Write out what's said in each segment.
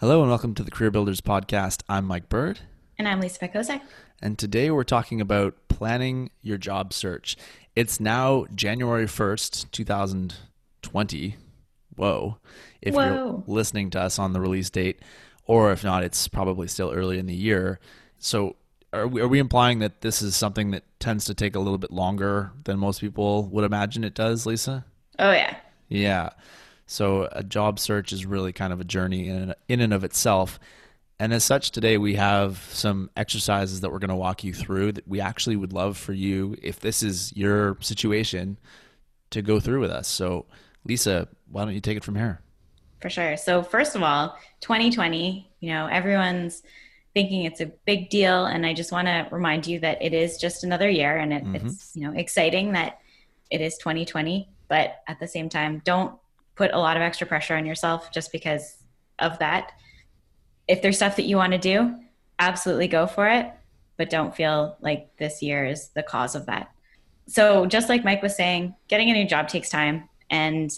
Hello and welcome to the Career Builders Podcast. I'm Mike Bird. And I'm Lisa Pekozek. And today we're talking about planning your job search. It's now January 1st, 2020. Whoa. If Whoa. you're listening to us on the release date, or if not, it's probably still early in the year. So are we, are we implying that this is something that tends to take a little bit longer than most people would imagine it does, Lisa? Oh, yeah. Yeah. So a job search is really kind of a journey in, in and of itself. And as such, today we have some exercises that we're going to walk you through that we actually would love for you, if this is your situation, to go through with us. So, Lisa, why don't you take it from here? For sure. So, first of all, 2020, you know, everyone's thinking it's a big deal. And I just want to remind you that it is just another year and it, mm-hmm. it's, you know, exciting that it is 2020. But at the same time, don't put a lot of extra pressure on yourself just because of that if there's stuff that you want to do, absolutely go for it, but don't feel like this year is the cause of that. So, just like Mike was saying, getting a new job takes time and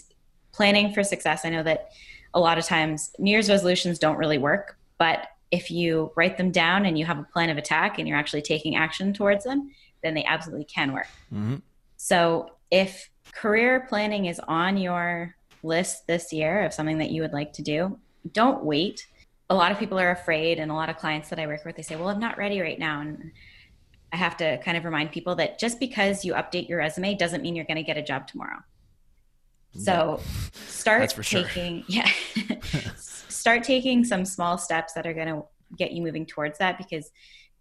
planning for success. I know that a lot of times New Year's resolutions don't really work, but if you write them down and you have a plan of attack and you're actually taking action towards them, then they absolutely can work. Mm-hmm. So, if career planning is on your list this year of something that you would like to do, don't wait. A lot of people are afraid and a lot of clients that i work with they say well i'm not ready right now. And i have to kind of remind people that just because you update your resume doesn't mean you're going to get a job tomorrow. So start taking sure. yeah. Start taking some small steps that are going to get you moving towards that because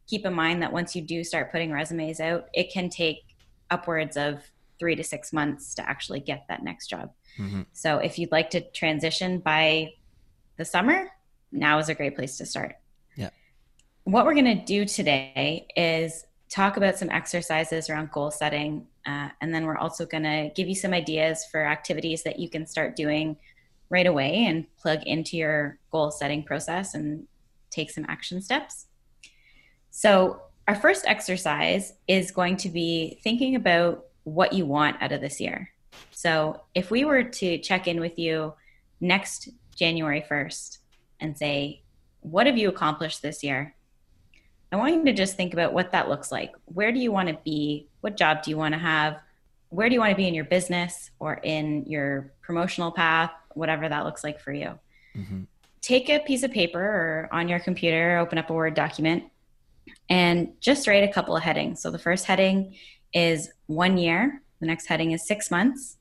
keep in mind that once you do start putting resumes out it can take upwards of three to six months to actually get that next job mm-hmm. so if you'd like to transition by the summer now is a great place to start. Yeah. What we're going to do today is talk about some exercises around goal setting. Uh, and then we're also going to give you some ideas for activities that you can start doing right away and plug into your goal setting process and take some action steps. So, our first exercise is going to be thinking about what you want out of this year. So, if we were to check in with you next January 1st and say, What have you accomplished this year? I want you to just think about what that looks like. Where do you want to be? What job do you want to have? Where do you want to be in your business or in your promotional path, whatever that looks like for you? Mm-hmm. Take a piece of paper or on your computer, open up a Word document, and just write a couple of headings. So the first heading is one year, the next heading is six months,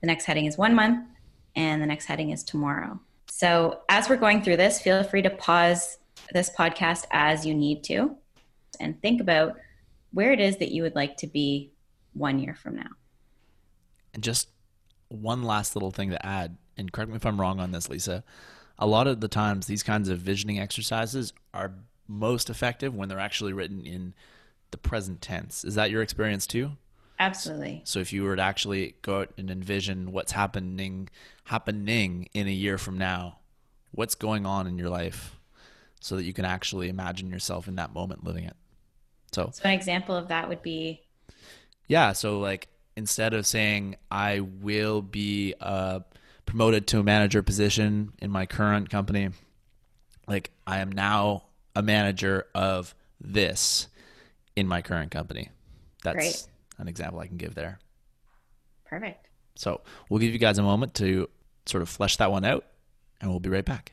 the next heading is one month, and the next heading is tomorrow. So, as we're going through this, feel free to pause this podcast as you need to and think about where it is that you would like to be one year from now. And just one last little thing to add, and correct me if I'm wrong on this, Lisa. A lot of the times, these kinds of visioning exercises are most effective when they're actually written in the present tense. Is that your experience too? Absolutely. So if you were to actually go out and envision what's happening happening in a year from now, what's going on in your life so that you can actually imagine yourself in that moment living it. So, so an example of that would be Yeah, so like instead of saying I will be uh, promoted to a manager position in my current company, like I am now a manager of this in my current company. That's Great an example I can give there. Perfect. So we'll give you guys a moment to sort of flesh that one out, and we'll be right back.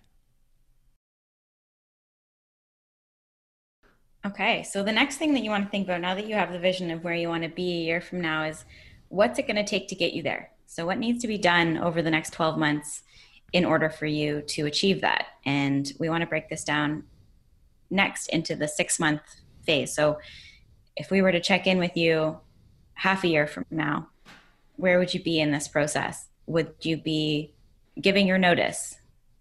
Okay, so the next thing that you want to think about now that you have the vision of where you want to be a year from now is what's it going to take to get you there? So, what needs to be done over the next 12 months in order for you to achieve that? And we want to break this down next into the six month phase. So, if we were to check in with you half a year from now, where would you be in this process? Would you be giving your notice?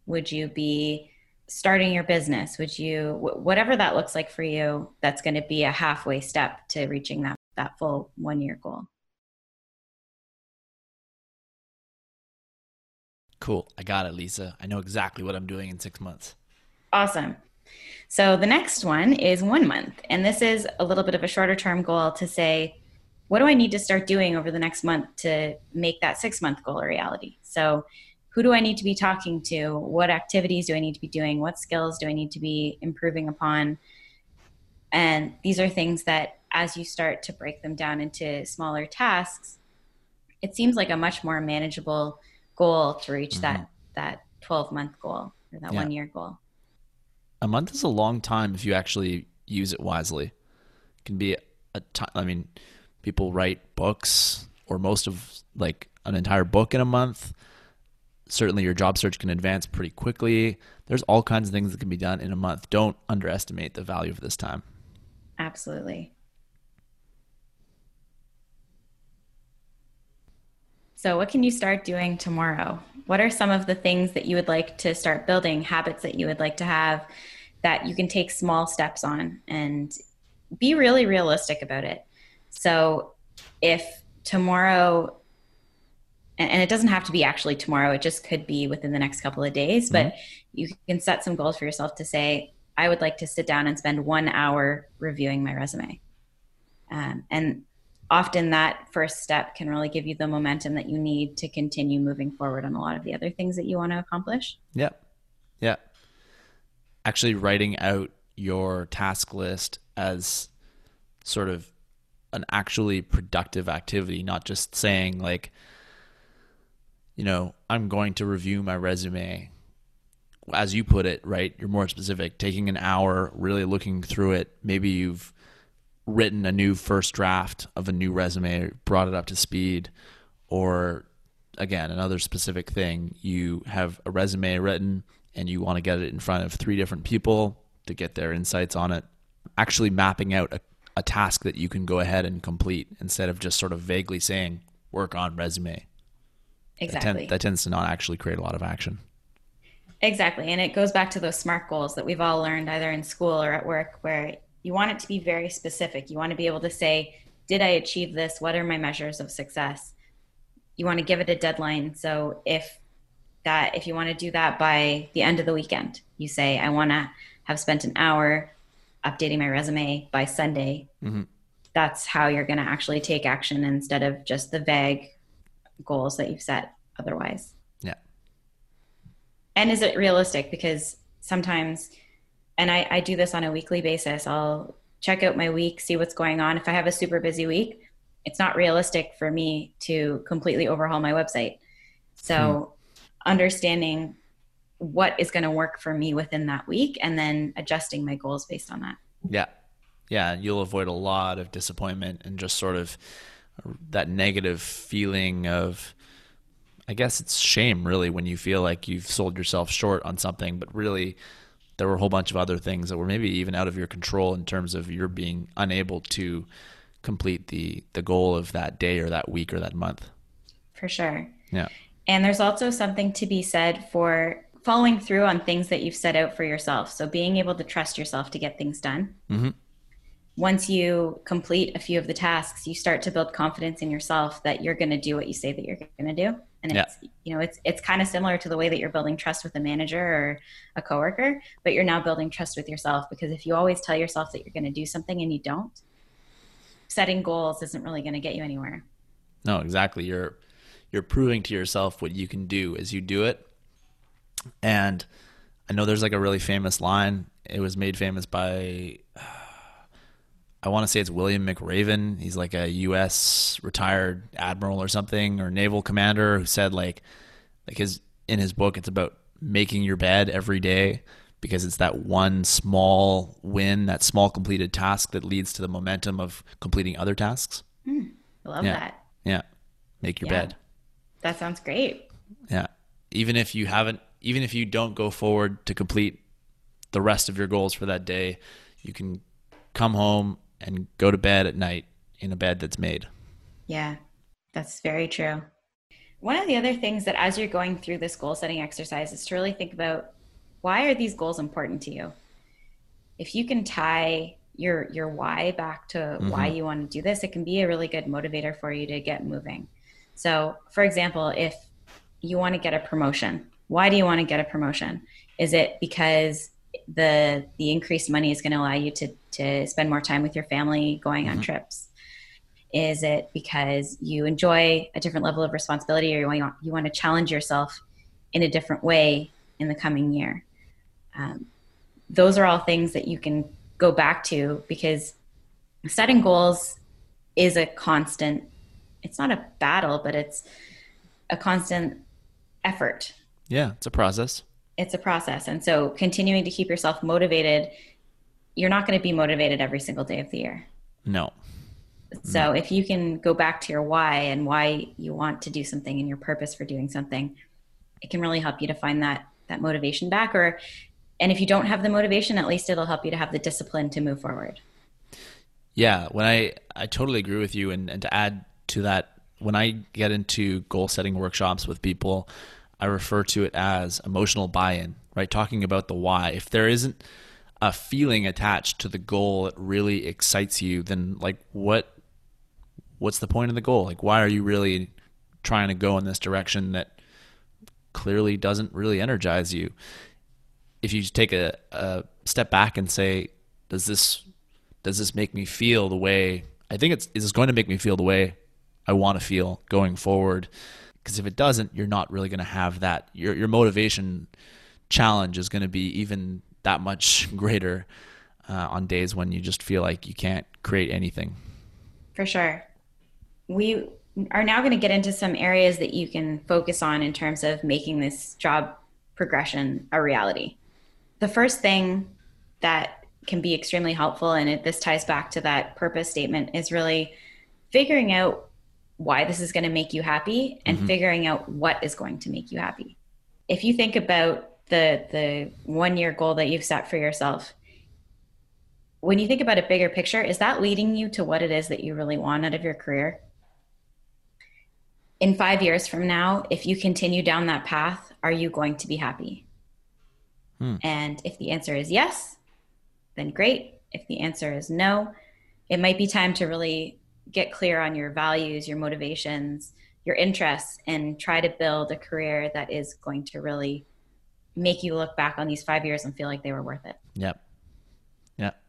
Would you be starting your business? Would you, whatever that looks like for you, that's going to be a halfway step to reaching that, that full one year goal. Cool. I got it, Lisa. I know exactly what I'm doing in six months. Awesome. So the next one is one month. And this is a little bit of a shorter term goal to say, what do I need to start doing over the next month to make that six month goal a reality? So, who do I need to be talking to? What activities do I need to be doing? What skills do I need to be improving upon? And these are things that, as you start to break them down into smaller tasks, it seems like a much more manageable goal to reach mm-hmm. that that 12 month goal or that yeah. one year goal. A month is a long time if you actually use it wisely. It can be a time. I mean, people write books or most of like an entire book in a month certainly your job search can advance pretty quickly. There's all kinds of things that can be done in a month. Don't underestimate the value of this time. Absolutely. So, what can you start doing tomorrow? What are some of the things that you would like to start building, habits that you would like to have that you can take small steps on and be really realistic about it? So, if tomorrow and, it doesn't have to be actually tomorrow it just could be within the next couple of days but mm-hmm. you can set some goals for yourself to say i would like to sit down and spend one hour reviewing my resume. Um, and often that first step can really give you the momentum that you need to continue moving forward on a lot of the other things that you want to accomplish. Yeah. Yeah. Actually writing out your task list as sort of an actually productive activity not just saying like you know, I'm going to review my resume. As you put it, right? You're more specific, taking an hour, really looking through it. Maybe you've written a new first draft of a new resume, brought it up to speed, or again, another specific thing. You have a resume written and you want to get it in front of three different people to get their insights on it. Actually, mapping out a, a task that you can go ahead and complete instead of just sort of vaguely saying, work on resume. Exactly. That, tend, that tends to not actually create a lot of action. Exactly. And it goes back to those SMART goals that we've all learned either in school or at work, where you want it to be very specific. You want to be able to say, Did I achieve this? What are my measures of success? You want to give it a deadline. So if that, if you want to do that by the end of the weekend, you say, I want to have spent an hour updating my resume by Sunday. Mm-hmm. That's how you're going to actually take action instead of just the vague goals that you've set otherwise. Yeah. And is it realistic? Because sometimes, and I, I do this on a weekly basis, I'll check out my week, see what's going on. If I have a super busy week, it's not realistic for me to completely overhaul my website. So, hmm. understanding what is going to work for me within that week and then adjusting my goals based on that. Yeah. Yeah. You'll avoid a lot of disappointment and just sort of that negative feeling of I guess it's shame really when you feel like you've sold yourself short on something, but really there were a whole bunch of other things that were maybe even out of your control in terms of your being unable to complete the the goal of that day or that week or that month. For sure. Yeah. And there's also something to be said for following through on things that you've set out for yourself. So being able to trust yourself to get things done. Mm-hmm once you complete a few of the tasks, you start to build confidence in yourself that you're going to do what you say that you're going to do. And yeah. it's, you know, it's, it's kind of similar to the way that you're building trust with a manager or a coworker, but you're now building trust with yourself because if you always tell yourself that you're going to do something and you don't, setting goals isn't really going to get you anywhere. No, exactly. You're, you're proving to yourself what you can do as you do it. And I know there's like a really famous line. It was made famous by, I want to say it's William McRaven. He's like a U.S. retired admiral or something, or naval commander who said like, like his in his book, it's about making your bed every day because it's that one small win, that small completed task that leads to the momentum of completing other tasks. Mm, I love yeah. that. Yeah, make your yeah. bed. That sounds great. Yeah, even if you haven't, even if you don't go forward to complete the rest of your goals for that day, you can come home and go to bed at night in a bed that's made. Yeah, that's very true. One of the other things that as you're going through this goal setting exercise is to really think about why are these goals important to you? If you can tie your your why back to mm-hmm. why you want to do this, it can be a really good motivator for you to get moving. So, for example, if you want to get a promotion, why do you want to get a promotion? Is it because the the increased money is going to allow you to to spend more time with your family going mm-hmm. on trips is it because you enjoy a different level of responsibility or you want you want to challenge yourself in a different way in the coming year. Um, those are all things that you can go back to because setting goals is a constant, it's not a battle, but it's a constant effort. Yeah, it's a process. It's a process. And so continuing to keep yourself motivated, you're not going to be motivated every single day of the year. No. So if you can go back to your why and why you want to do something and your purpose for doing something, it can really help you to find that that motivation back or and if you don't have the motivation, at least it'll help you to have the discipline to move forward. Yeah, when I I totally agree with you and and to add to that when I get into goal setting workshops with people, I refer to it as emotional buy-in, right? Talking about the why. If there isn't a feeling attached to the goal that really excites you, then like what what's the point of the goal? Like why are you really trying to go in this direction that clearly doesn't really energize you? If you take a, a step back and say, does this does this make me feel the way I think it's is this going to make me feel the way I want to feel going forward? Because if it doesn't, you're not really going to have that. Your your motivation challenge is going to be even that much greater uh, on days when you just feel like you can't create anything. For sure. We are now going to get into some areas that you can focus on in terms of making this job progression a reality. The first thing that can be extremely helpful, and it, this ties back to that purpose statement, is really figuring out why this is going to make you happy and mm-hmm. figuring out what is going to make you happy. If you think about the the one year goal that you've set for yourself when you think about a bigger picture is that leading you to what it is that you really want out of your career in 5 years from now if you continue down that path are you going to be happy hmm. and if the answer is yes then great if the answer is no it might be time to really get clear on your values your motivations your interests and try to build a career that is going to really make you look back on these five years and feel like they were worth it. Yep. Yep.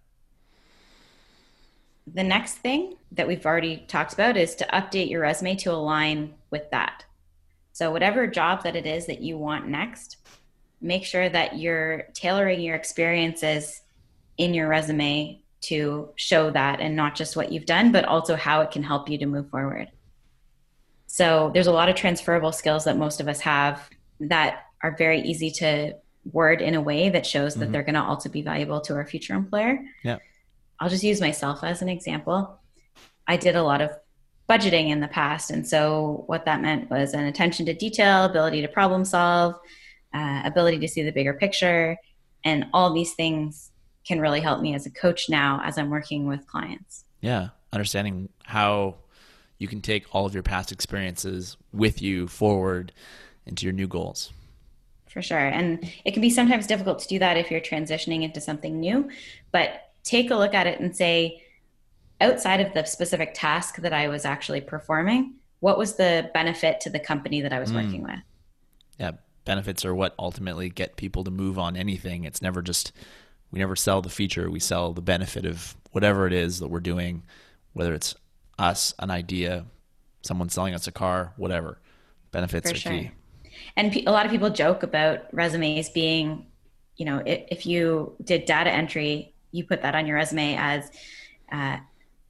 The next thing that we've already talked about is to update your resume to align with that. So, whatever job that it is that you want next, make sure that you're tailoring your experiences in your resume to show that and not just what you've done, but also how it can help you to move forward. So, there's a lot of transferable skills that most of us have that are very easy to word in a way that shows that mm-hmm. they're going to also be valuable to our future employer. Yeah. I'll just use myself as an example. I did a lot of budgeting in the past. And so what that meant was an attention to detail, ability to problem solve, uh, ability to see the bigger picture. And all these things can really help me as a coach now as I'm working with clients. Yeah. Understanding how you can take all of your past experiences with you forward into your new goals for sure. And it can be sometimes difficult to do that if you're transitioning into something new, but take a look at it and say, outside of the specific task that I was actually performing, what was the benefit to the company that I was mm. working with? Yeah, benefits are what ultimately get people to move on anything. It's never just, we never sell the feature, we sell the benefit of whatever it is that we're doing, whether it's us, an idea, someone selling us a car, whatever. Benefits For are sure. key and a lot of people joke about resumes being you know if, you did data entry you put that on your resume as uh,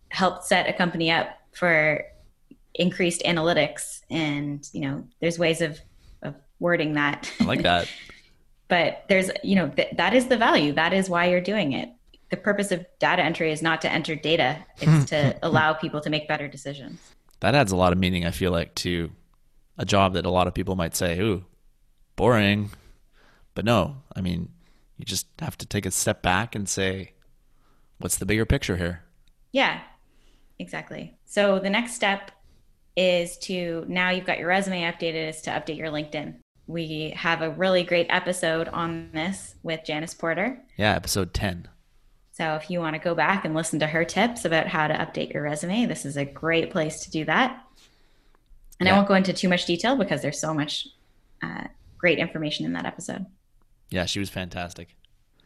helped set a company up for increased analytics. And you know there's ways of of wording that. I like that but there's you know th- that is the value that is why you're doing it the purpose of data entry is not to enter data it's hmm. to hmm. Hmm. allow people to make better decisions that adds a lot of meaning i feel like to a job that a lot of people might say, "Ooh, boring." But no, I mean, you just have to take a step back and say, "What's the bigger picture here?" Yeah. Exactly. So the next step is to now you've got your resume updated is to update your LinkedIn. We have a really great episode on this with Janice Porter. Yeah, episode 10. So if you want to go back and listen to her tips about how to update your resume, this is a great place to do that. And yeah. I won't go into too much detail because there's so much uh, great information in that episode. Yeah, she was fantastic.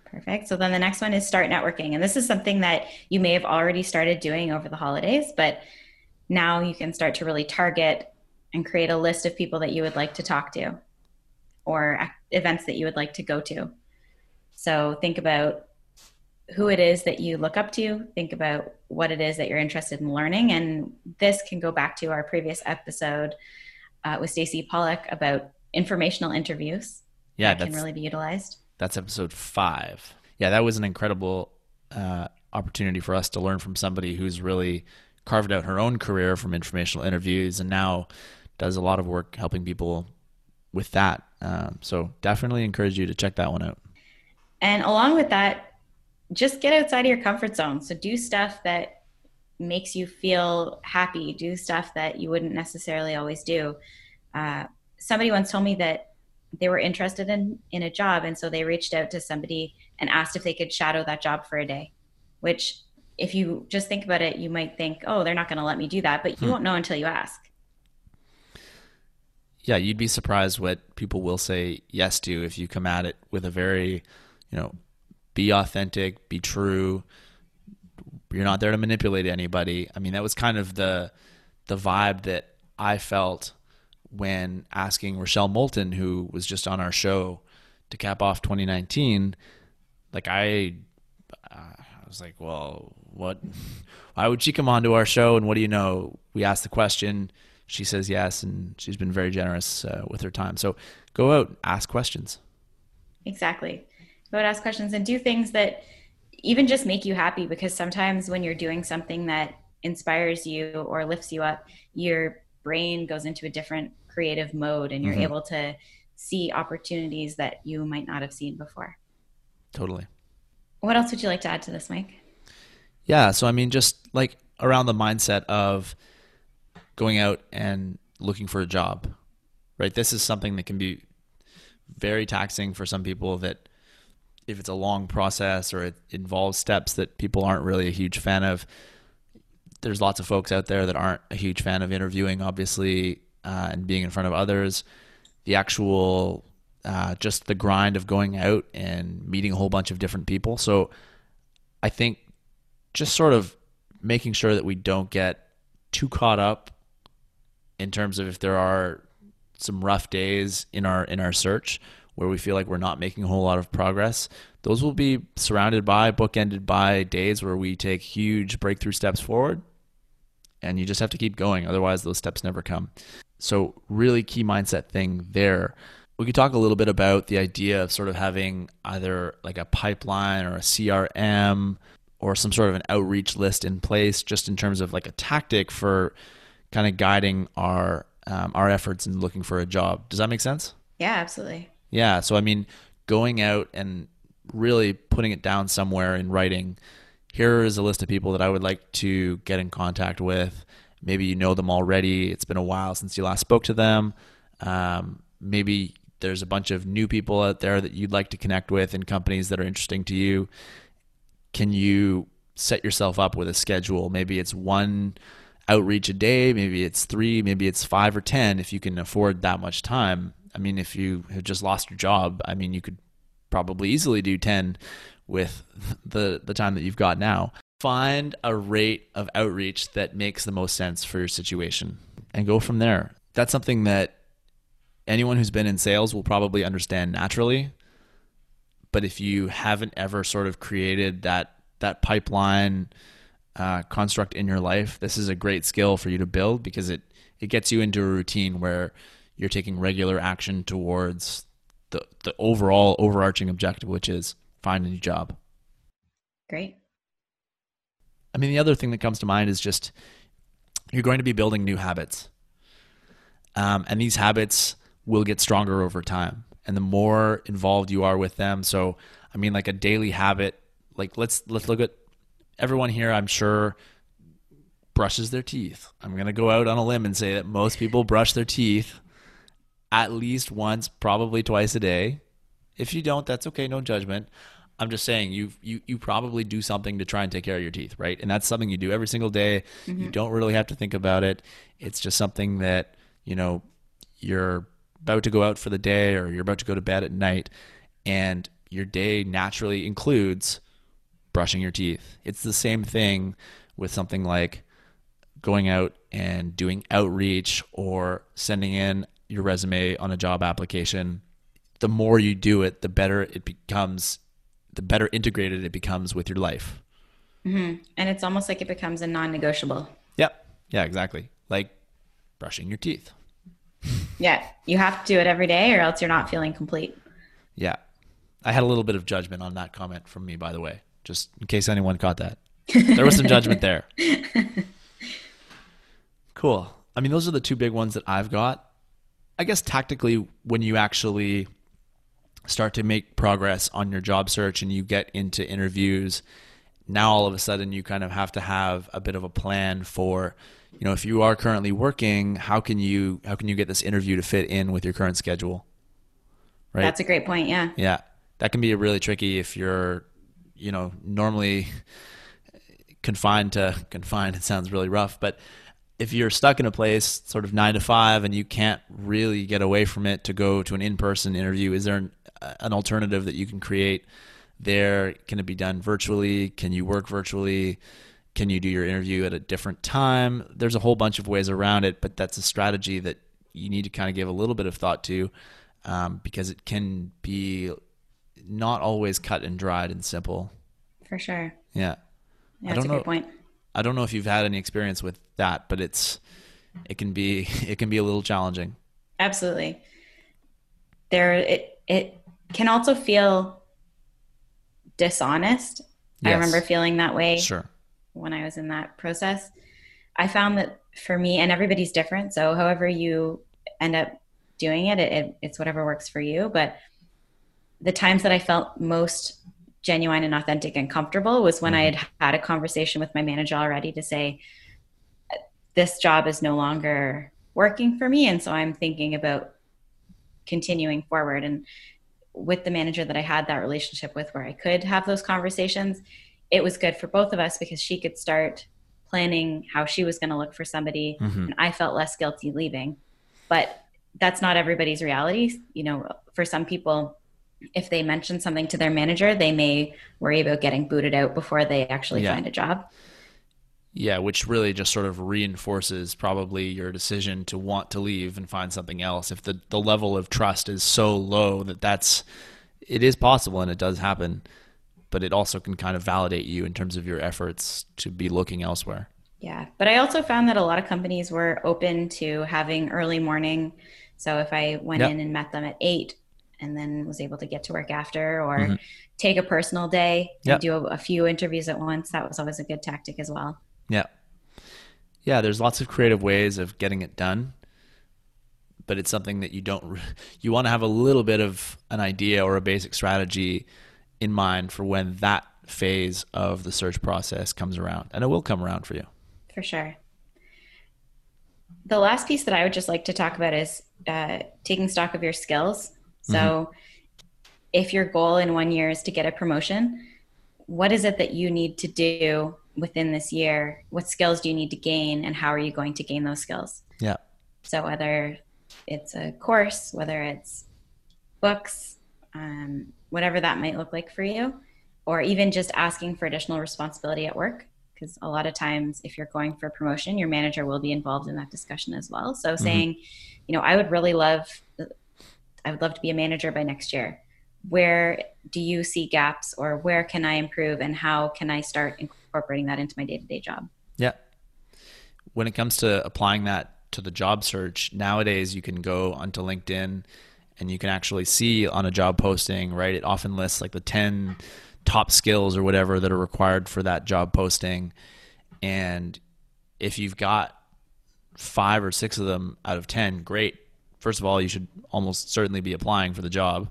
Perfect. So then the next one is start networking. And this is something that you may have already started doing over the holidays, but now you can start to really target and create a list of people that you would like to talk to. Or events that you would like to go to. So think about who it is that you look up to, think about what it is that you're interested in learning. And this can go back to our previous episode uh, with Stacy Pollack about informational interviews. Yeah, that can really be utilized. That's episode five. Yeah, that was an incredible uh, opportunity for us to learn from somebody who's really carved out her own career from informational interviews and now does a lot of work helping people with that. Um, so definitely encourage you to check that one out. And along with that, just get outside of your comfort zone. So do stuff that makes you feel happy. Do stuff that you wouldn't necessarily always do. Uh, somebody once told me that they were interested in in a job, and so they reached out to somebody and asked if they could shadow that job for a day. Which, if you just think about it, you might think, "Oh, they're not going to let me do that," but you hmm. won't know until you ask. Yeah, you'd be surprised what people will say yes to if you come at it with a very, you know, be authentic, be true. You're not there to manipulate anybody. I mean, that was kind of the the vibe that I felt when asking Rochelle Moulton, who was just on our show to cap off 2019. Like I, uh, I was like, well, what? Why would she come onto our show? And what do you know? We asked the question. She says yes, and she's been very generous uh, with her time. So go out, ask questions. Exactly go out ask questions and do things that even just make you happy because sometimes when you're doing something that inspires you or lifts you up your brain goes into a different creative mode and you're mm-hmm. able to see opportunities that you might not have seen before totally what else would you like to add to this mike yeah so i mean just like around the mindset of going out and looking for a job right this is something that can be very taxing for some people that if it's a long process or it involves steps that people aren't really a huge fan of. There's lots of folks out there that aren't a huge fan of interviewing, obviously, uh, and being in front of others. The actual, uh, just the grind of going out and meeting a whole bunch of different people. So I think just sort of making sure that we don't get too caught up in terms of if there are some rough days in our in our search where we feel like we're not making a whole lot of progress, those will be surrounded by, bookended by days where we take huge breakthrough steps forward. And you just have to keep going. Otherwise, those steps never come. So, really key mindset thing there. We could talk a little bit about the idea of sort of having either like a pipeline or a CRM or some sort of an outreach list in place, just in terms of like a tactic for kind of guiding our um, our efforts in looking for a job. Does that make sense? Yeah, absolutely. Yeah. So, I mean, going out and really putting it down somewhere in writing, here is a list of people that I would like to get in contact with. Maybe you know them already. It's been a while since you last spoke to them. Um, maybe there's a bunch of new people out there that you'd like to connect with in companies that are interesting to you. Can you set yourself up with a schedule? Maybe it's one outreach a day, maybe it's three, maybe it's five or 10 if you can afford that much time. I mean, if you have just lost your job, I mean, you could probably easily do 10 with the the time that you've got now. Find a rate of outreach that makes the most sense for your situation and go from there. That's something that anyone who's been in sales will probably understand naturally. But if you haven't ever sort of created that that pipeline uh, construct in your life, this is a great skill for you to build because it it gets you into a routine where you're taking regular action towards the the overall overarching objective, which is find a new job. Great. I mean, the other thing that comes to mind is just you're going to be building new habits, um, and these habits will get stronger over time. And the more involved you are with them, so I mean, like a daily habit. Like let's let's look at everyone here. I'm sure brushes their teeth. I'm gonna go out on a limb and say that most people brush their teeth at least once, probably twice a day. If you don't, that's okay, no judgment. I'm just saying you you you probably do something to try and take care of your teeth, right? And that's something you do every single day. Mm-hmm. You don't really have to think about it. It's just something that, you know, you're about to go out for the day or you're about to go to bed at night and your day naturally includes brushing your teeth. It's the same thing with something like going out and doing outreach or sending in your resume on a job application, the more you do it, the better it becomes, the better integrated it becomes with your life. Mm-hmm. And it's almost like it becomes a non negotiable. Yep. Yeah, exactly. Like brushing your teeth. Yeah. You have to do it every day or else you're not feeling complete. Yeah. I had a little bit of judgment on that comment from me, by the way, just in case anyone caught that. There was some judgment there. Cool. I mean, those are the two big ones that I've got. I guess tactically, when you actually start to make progress on your job search and you get into interviews, now all of a sudden you kind of have to have a bit of a plan for, you know, if you are currently working, how can you how can you get this interview to fit in with your current schedule? Right. That's a great point. Yeah. Yeah, that can be really tricky if you're, you know, normally confined to confined. It sounds really rough, but if you're stuck in a place sort of nine to five and you can't really get away from it to go to an in-person interview is there an, an, alternative that you can create there? Can it be done virtually? Can you work virtually? Can you do your interview at a different time? There's a whole bunch of ways around it but that's a strategy that you need to kind of give a little bit of thought to um, because it can be not always cut and dried and simple for sure yeah, yeah that's a know. good point I don't know if you've had any experience with that, but it's it can be it can be a little challenging. Absolutely. There it it can also feel dishonest. Yes. I remember feeling that way sure. when I was in that process. I found that for me and everybody's different, so however you end up doing it, it, it it's whatever works for you, but the times that I felt most genuine and authentic and comfortable was when mm-hmm. I had had a conversation with my manager already to say, this job is no longer working for me. And so I'm thinking about continuing forward. And with the manager that I had that relationship with, where I could have those conversations, it was good for both of us because she could start planning how she was going to look for somebody. Mm-hmm. And I felt less guilty leaving. But that's not everybody's reality. You know, for some people, if they mention something to their manager, they may worry about getting booted out before they actually yeah. find a job. Yeah, which really just sort of reinforces probably your decision to want to leave and find something else. If the, the level of trust is so low that that's, it is possible and it does happen, but it also can kind of validate you in terms of your efforts to be looking elsewhere. Yeah, but I also found that a lot of companies were open to having early morning. So if I went yep. in and met them at eight, and then was able to get to work after or mm-hmm. take a personal day and yep. do a, a, few interviews at once. That was always a good tactic as well. Yeah. Yeah, there's lots of creative ways of getting it done, but it's something that you don't you want to have a little bit of an idea or a basic strategy in mind for when that phase of the search process comes around. And it will come around for you. For sure. The last piece that I would just like to talk about is uh, taking stock of your skills so mm-hmm. if your goal in one year is to get a promotion, what is it that you need to do within this year? What skills do you need to gain and how are you going to gain those skills? Yeah. So whether it's a course, whether it's books, um, whatever that might look like for you, or even just asking for additional responsibility at work. Because a lot of times, if you're going for a promotion, your manager will be involved in that discussion as well. So, mm-hmm. saying, you know, I would really love I would love to be a manager by next year. Where do you see gaps or where can I improve and how can I start incorporating that into my day to day job? Yeah. When it comes to applying that to the job search, nowadays you can go onto LinkedIn and you can actually see on a job posting, right? It often lists like the 10 top skills or whatever that are required for that job posting. And if you've got five or six of them out of 10, great first of all, you should almost certainly be applying for the job.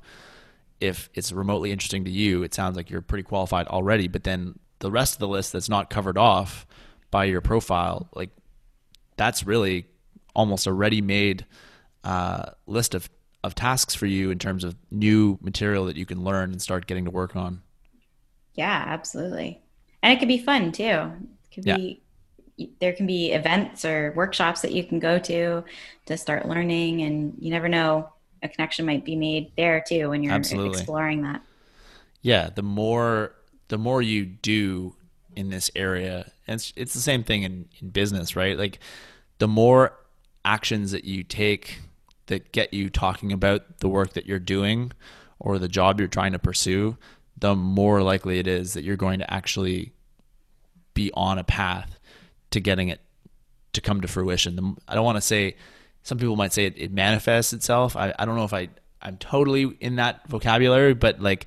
If it's remotely interesting to you, it sounds like you're pretty qualified already. But then the rest of the list that's not covered off by your profile, like that's really almost a ready-made uh, list of of tasks for you in terms of new material that you can learn and start getting to work on. Yeah, absolutely. And it could be fun too. It could yeah. be there can be events or workshops that you can go to to start learning and you never know a connection might be made there too when you're Absolutely. exploring that yeah the more the more you do in this area and it's, it's the same thing in, in business right like the more actions that you take that get you talking about the work that you're doing or the job you're trying to pursue, the more likely it is that you're going to actually be on a path to getting it to come to fruition. I don't want to say some people might say it, it manifests itself. I, I don't know if I I'm totally in that vocabulary, but like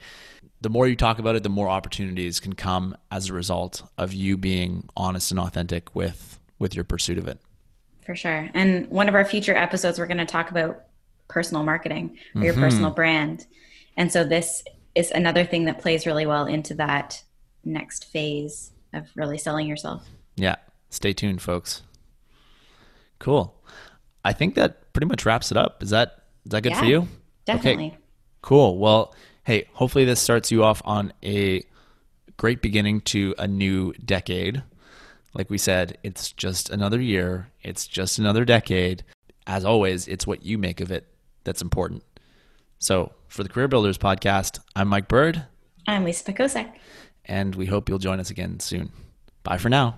the more you talk about it, the more opportunities can come as a result of you being honest and authentic with with your pursuit of it. For sure. And one of our future episodes, we're going to talk about personal marketing or your mm-hmm. personal brand. And so this is another thing that plays really well into that next phase of really selling yourself. Yeah. Stay tuned, folks. Cool. I think that pretty much wraps it up. Is that is that good yeah, for you? Definitely. Okay. Cool. Well, hey, hopefully this starts you off on a great beginning to a new decade. Like we said, it's just another year, it's just another decade. As always, it's what you make of it that's important. So, for the Career Builders podcast, I'm Mike Bird. I'm Lisa Pekosek. And we hope you'll join us again soon. Bye for now.